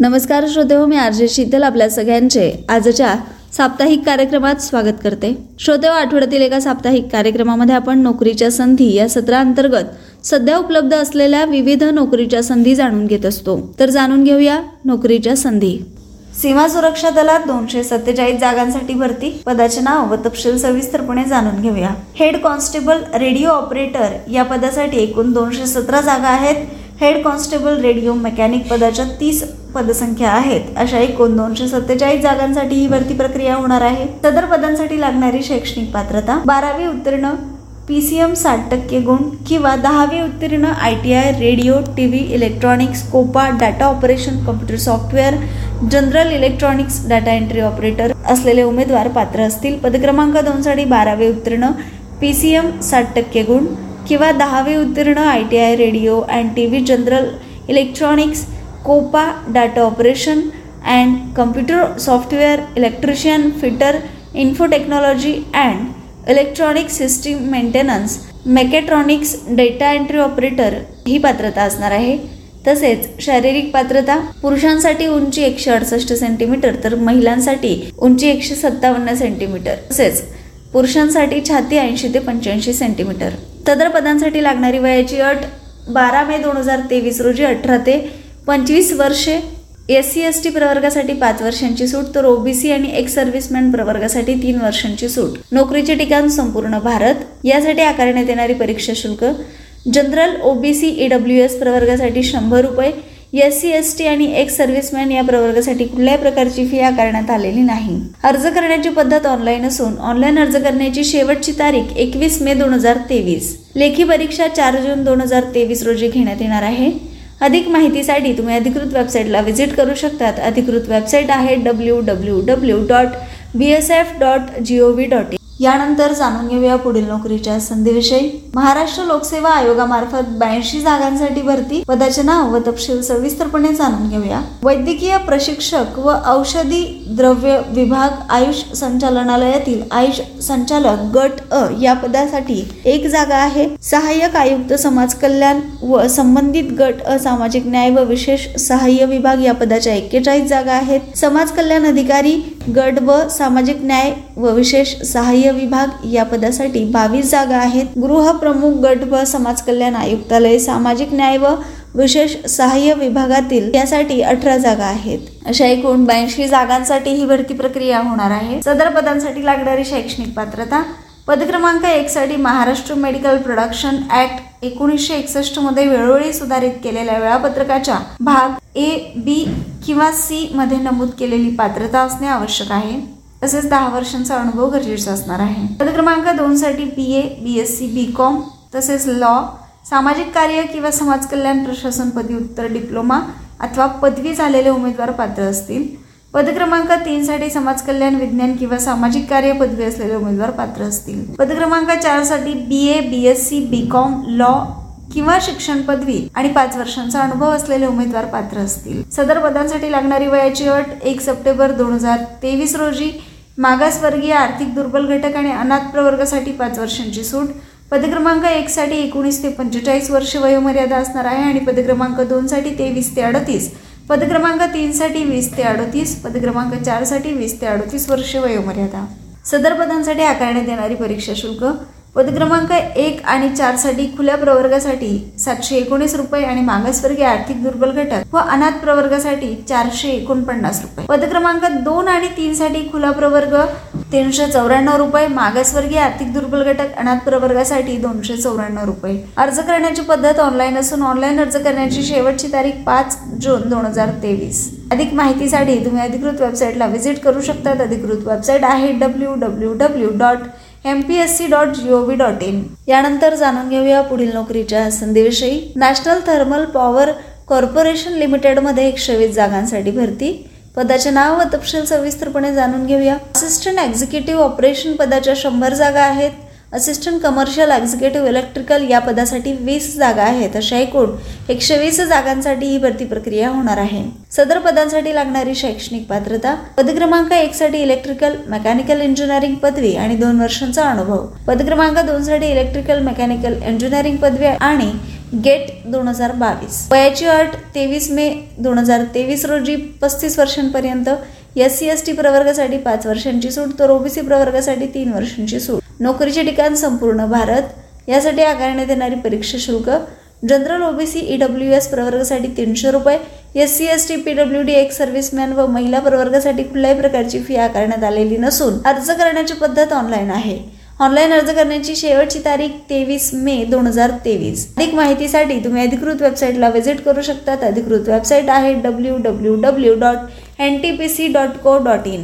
नमस्कार श्रोते हो, मी आरजे शीतल आपल्या सगळ्यांचे. आजच्या साप्ताहिक कार्यक्रमात स्वागत करते. श्रोते हो, आठवड्यातील एका साप्ताहिक कार्यक्रमामध्ये आपण नोकरीच्या संधी या सत्रांतर्गत सध्या उपलब्ध असलेल्या विविध नोकरीच्या संधी जाणून घेत असतो. तर जाणून घेऊया नोकरीच्या संधी. सीमा सुरक्षा दलात दोनशे सत्तेचाळीस जागांसाठी भरती. पदाचे नाव व तपशील सविस्तरपणे जाणून घेऊया. हेड कॉन्स्टेबल रेडिओ ऑपरेटर या पदासाठी एकूण दोनशे सतरा जागा आहेत. हेड कॉन्स्टेबल रेडिओ मेकॅनिक पदाच्या तीस पदसंख्या आहेत. अशा एकूण दोनशे सत्तेचाळीस जागांसाठी ही भरती प्रक्रिया होणार आहे. सदर पदांसाठी लागणारी शैक्षणिक पात्रता बारावी उत्तीर्ण पी सी एम साठ टक्के गुण किंवा दहावी उत्तीर्ण I T I radio T V electronics COPA data operation computer software general electronics data entry operator असलेले उमेदवार पात्र असतील. पदक्रमांक दोनसाठी बारावी उत्तीर्ण पी सी एम साठ टक्के गुण किंवा दहावी उत्तीर्ण I T I radio and T V general electronics COPA data operation and computer software electrician fitter info technology and electronic system maintenance mechatronics data entry operator ही पात्रता असणार आहे. तसेच शारीरिक पात्रता पुरुषांसाठी उंची एकशे अडसष्ट सेंटीमीटर तर महिलांसाठी उंची एकशे सत्तावन्न सेंटीमीटर. तसेच पुरुषांसाठी छाती ऐंशी ते पंच्याऐंशी सेंटीमीटर. सदर पदांसाठी लागणारी वयाची अट बारा मे दोन हजार तेवीस रोजी अठरा ते पंचवीस वर्षे एस सी एस टी प्रवर्गासाठी पाच वर्षांची सूट तर ओबीसी आणि एक्स सर्व्हिसमॅन प्रवर्गासाठी तीन वर्षांची सूट. नोकरीचे ठिकाण संपूर्ण भारत. यासाठी आकारण्यात येणारी परीक्षा शुल्क जनरल ओबीसी ईडब्ल्यू एस प्रवर्गासाठी शंभर रुपये एस सी एस टी आणि एक्स सर्व्हिसमॅन या प्रवर्गासाठी कुठल्याही प्रकारची फी आकारण्यात आलेली नाही. अर्ज करण्याची पद्धत ऑनलाईन असून ऑनलाईन अर्ज करण्याची शेवटची तारीख एकवीस मे दोन हजार तेवीस. लेखी परीक्षा चार जून दोन हजार तेवीस रोजी घेण्यात येणार आहे. अधिक माहितीसाठी तुम्ही अधिकृत वेबसाईटला व्हिजिट करू शकतात. अधिकृत वेबसाईट आहे W W W dot B S F dot G O V dot in यानंतर जाणून घेऊया पुढील नोकरीच्या संधीविषयी. महाराष्ट्र लोकसेवा आयोगामार्फत ब्याऐंशी जागांसाठी भरती पदाचे नाव व तपशील सविस्तरपणे जाणून घेऊया. वैद्यकीय प्रशिक्षक व औषधी द्रव्य विभाग आयुष संचालनालयातील आयुष संचालक गट अ या पदासाठी एक जागा आहे. सहाय्यक आयुक्त समाज कल्याण व संबंधित गट अ सामाजिक न्याय व विशेष सहाय्य विभाग या पदाच्या एक्केचाळीस जागा आहेत. समाज कल्याण अधिकारी गट ब सामाजिक न्याय व विशेष सहाय्य विभाग या पदासाठी बावीस जागा आहेत. गृहप्रमुख गट व समाज कल्याण आयुक्तालय सामाजिक न्याय व विशेष सहाय्य विभागातील यासाठी अठरा जागा आहेत. अशा एकूण ब्याऐंशी जागांसाठी ही भरती प्रक्रिया होणार आहे. सदर पदांसाठी लागणारी शैक्षणिक पात्रता पदक्रमांक एक साठी महाराष्ट्र मेडिकल प्रोडक्शन ऍक्ट एकोणीसशे एकसष्टमध्ये वेळोवेळी सुधारित केलेल्या वेळापत्रकाच्या भाग ए बी किंवा सी मध्ये नमूद केलेली पात्रता असणे आवश्यक आहे. तसेच दहा वर्षांचा अनुभव गरजेचा असणार आहे. पद क्रमांक दोन साठी B A B S C B com तसेच लॉ सामाजिक कार्य किंवा समाजकल्याण प्रशासन उत्तर डिप्लोमा अथवा पदवी झालेले उमेदवार पात्र असतील. पदक्रमांक तीनसाठी समाजकल्याण विज्ञान किंवा सामाजिक कार्य पदवी असलेले उमेदवार पात्र असतील. पदक्रमांक चारसाठी B A B S C B com law किंवा शिक्षण पदवी आणि पाच वर्षांचा अनुभव असलेले उमेदवार पात्र असतील. सदर पदांसाठी लागणारी वयाची अट एक सप्टेंबर दोन हजार तेवीस रोजी मागासवर्गीय आर्थिक दुर्बल घटक आणि अनाथ प्रवर्गासाठी पाच वर्षांची सूट पदक्रमांक एकसाठी एकोणीस ते पंचेचाळीस वर्ष वयोमर्यादा असणार आहे आणि पदक्रमांक दोनसाठी तेवीस ते अडतीस. पदक्रमांक तीनसाठी वीस ते अडतीस पदक्रमांक चारसाठी वीस ते अडतीस वर्ष वयोमर्यादा. सदर पदांसाठी आकारण्यात येणारी परीक्षा शुल्क पदक्रमांक एक आणि चारसाठी खुल्या प्रवर्गासाठी सातशे एकोणीस रुपये आणि मागासवर्गीय आर्थिक दुर्बल घटक व अनाथ प्रवर्गासाठी चारशे एकोणपन्नास रुपये. पदक्रमांक दोन आणि तीन साठी खुला प्रवर्ग तीनशे चौऱ्याण्णव रुपये मागासवर्गीय आर्थिक दुर्बल घटक अनाथ प्रवर्गासाठी दोनशे चौऱ्याण्णव रुपये. अर्ज करण्याची पद्धत ऑनलाईन असून ऑनलाईन अर्ज करण्याची शेवटची तारीख पाच जून दोन हजार तेवीस. अधिक माहितीसाठी तुम्ही अधिकृत वेबसाईटला व्हिजिट करू शकतात. अधिकृत वेबसाईट आहे W W W dot M P S C dot G O V dot in यानंतर जाणून घेऊया पुढील नोकरीच्या संधीविषयी. नॅशनल थर्मल पॉवर कॉर्पोरेशन लिमिटेडमध्ये एकशे वीस जागांसाठी भरती. पदाचे नाव व तपशील सविस्तरपणे जाणून घेऊया. असिस्टंट एक्झिक्युटिव्ह ऑपरेशन पदाच्या शंभर जागा आहेत. असिस्टंट कमर्शियल एक्झिक्युटिव्ह इलेक्ट्रिकल या पदासाठी वीस जागा आहेत. अशा एकूण एकशे वीस जागांसाठी ही भरती प्रक्रिया होणार आहे. सदर पदांसाठी लागणारी शैक्षणिक पात्रता पदक्रमांक एक साठी इलेक्ट्रिकल मेकॅनिकल इंजिनिअरिंग पदवी आणि दोन वर्षांचा अनुभव. पदक्रमांक दोन साठी इलेक्ट्रिकल मेकॅनिकल इंजिनिअरिंग पदवी आणि गेट दोन हजार बावीस. वयाची अट तेवीस मे दोन हजार तेवीस रोजी पस्तीस वर्षांपर्यंत एस सी एस टी प्रवर्गासाठी पाच वर्षांची सूट तर ओबीसी प्रवर्गासाठी तीन वर्षांची सूट. नोकरीचे ठिकाण संपूर्ण भारत. यासाठी आकारण्यात येणारी परीक्षा शुल्क जनरल ओबीसी ईडब्ल्यू एस प्रवर्गासाठी तीनशे रुपये S C S T P W D ex serviceman व महिला प्रवर्गासाठी कुठल्याही प्रकारची फी आकारण्यात आलेली नसून अर्ज करण्याची पद्धत ऑनलाईन आहे. ऑनलाईन अर्ज करण्याची शेवटची तारीख तेवीस मे दोन हजार तेवीस. अधिक माहितीसाठी तुम्ही अधिकृत वेबसाईटला व्हिजिट करू शकतात अधिकृत वेबसाईट आहे W W W dot N T P C dot co dot in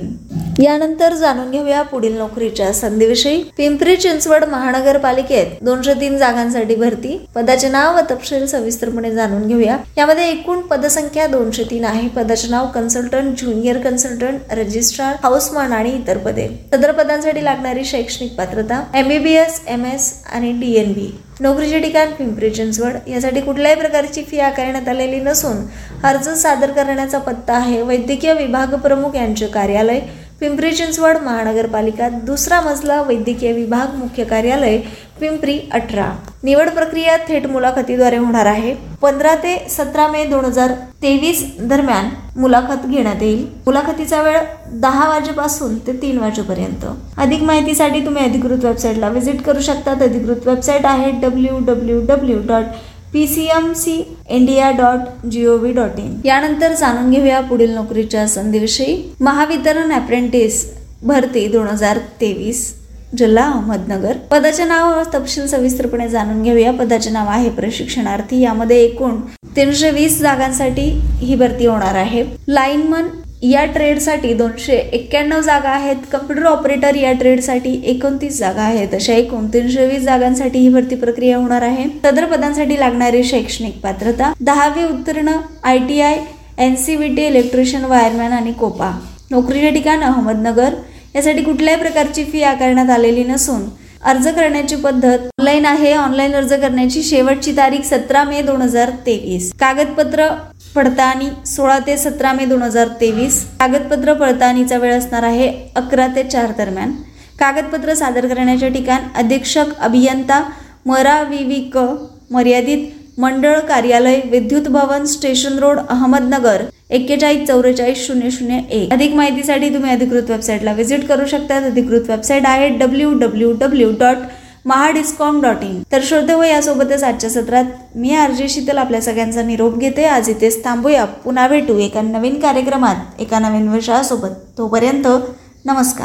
यानंतर जाणून घेऊया पुढील नोकरीच्या संधीविषयी. पिंपरी चिंचवड महानगरपालिकेत दोनशे तीन जागांसाठी भरती. पदाचे नाव व तपशील सविस्तरपणे जाणून घेऊया. यामध्ये एकूण पदसंख्या दोनशे तीन आहे. पदाचे नाव consultant junior consultant registrar houseman आणि इतर पदे. सदर पदांसाठी लागणारी शैक्षणिक पात्रता एमबीबीएस एम एस आणि डीएनबी नोकरीचे ठिकाण पिंपरी चिंचवड. यासाठी कुठल्याही प्रकारची फी आकारण्यात आलेली नसून अर्ज सादर करण्याचा पत्ता आहे वैद्यकीय विभाग प्रमुख यांचे कार्यालय. पिंपरी चिंचवड महानगरपालिका दुसरा मजला वैद्यकीय विभाग मुख्य कार्यालय पिंपरी अठरा. निवड प्रक्रिया थेट मुलाखतीद्वारे होणार आहे. पंधरा ते सतरा मे दोन हजार तेवीस दरम्यान मुलाखत घेण्यात येईल. मुलाखतीचा वेळ दहा वाजेपासून ते तीन वाजेपर्यंत. अधिक माहितीसाठी तुम्ही अधिकृत वेबसाईटला व्हिजिट करू शकतात अधिकृत वेबसाईट आहे W W W dot P C M C India dot G O V dot in यानंतर जाणून घेऊया पुढील नोकरीच्या संधीविषयी. महावितरण अप्रेंटिस भरती दोन हजार तेवीस जिल्हा अहमदनगर. पदाचे नाव तपशील सविस्तरपणे जाणून घेऊया. पदाचे नाव आहे प्रशिक्षणार्थी. यामध्ये एकूण तीनशे वीस जागांसाठी ही भरती होणार आहे. लाईनमन या ट्रेडसाठी दोनशे एक्क्याण्णव जागा आहेत. कम्प्युटर ऑपरेटर या ट्रेडसाठी एकोणतीस जागा आहेत. अशा एकूण तीनशे वीस जागांसाठी ही भरती प्रक्रिया होणार आहे. सदर पदांसाठी लागणारी शैक्षणिक पात्रता दहावी उत्तीर्ण I T I N C V T electrician wireman आणि कोपा. नोकरीचे ठिकाण अहमदनगर. यासाठी कुठल्याही प्रकारची फी आकारण्यात आलेली नसून अर्ज करण्याची पद्धत ऑनलाईन आहे. ऑनलाईन अर्ज करण्याची शेवटची तारीख सतरा मे दोन हजार तेवीस. कागदपत्र पडताळणी सोळा ते सतरा मे दोन हजार तेवीस. कागदपत्र पडताळणीचा वेळ असणार आहे अकरा ते चार दरम्यान. कागदपत्र सादर करण्याचे ठिकाण अधीक्षक अभियंता मराविविक मर्यादित मंडळ कार्यालय विद्युत भवन स्टेशन रोड अहमदनगर एक्केचाळीस चौवेचाळीस शून्य शून्य एक. अधिक माहितीसाठी तुम्ही अधिकृत वेबसाईटला व्हिजिट करू शकता अधिकृत वेबसाईट आहे W W W dot Mahadiscom dot in. तर श्रोते हो यासोबतच आजच्या सत्रात मी आरजे शीतल आपल्या सगळ्यांचा निरोप घेते. आज इथेच थांबूया. पुन्हा भेटू एका नवीन कार्यक्रमात एका नवीन विषयासोबत. तोपर्यंत नमस्कार.